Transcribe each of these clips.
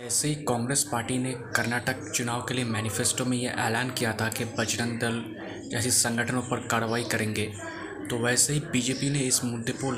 ऐसे ही कांग्रेस पार्टी ने कर्नाटक चुनाव के लिए मैनिफेस्टो में ये ऐलान किया था कि बजरंग दल जैसे संगठनों पर कार्रवाई करेंगे। तो वैसे ही बीजेपी ने इस मुद्दे को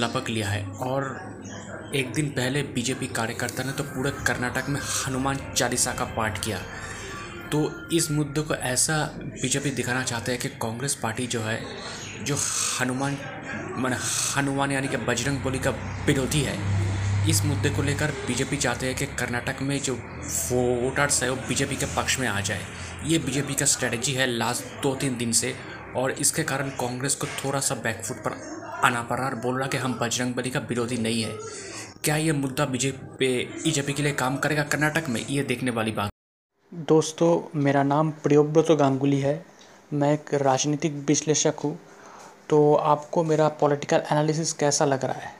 लपक लिया है और एक दिन पहले बीजेपी कार्यकर्ता ने तो पूरे कर्नाटक में हनुमान चालीसा का पाठ किया। तो इस मुद्दे को ऐसा बीजेपी दिखाना चाहते हैं कि कांग्रेस पार्टी जो है, जो हनुमान, मान हनुमान यानी कि बजरंग बोली का विरोधी है इस मुद्दे को लेकर बीजेपी चाहते हैं कि कर्नाटक में जो वोटर्स है वो बीजेपी के पक्ष में आ जाए। ये बीजेपी का स्ट्रेटजी है लास्ट दो तीन दिन से, और इसके कारण कांग्रेस को थोड़ा सा बैकफुट पर आना पड़ रहा और बोल रहा कि हम बजरंग बली का विरोधी नहीं है। क्या ये मुद्दा बीजेपी बीजेपी के लिए काम करेगा कर्नाटक में? ये देखने वाली बात। दोस्तों, मेरा नाम प्रियोव्रत गांगुली है। मैं एक राजनीतिक विश्लेषक हूँ। तो आपको मेरा पॉलिटिकल एनालिसिस कैसा लग रहा है?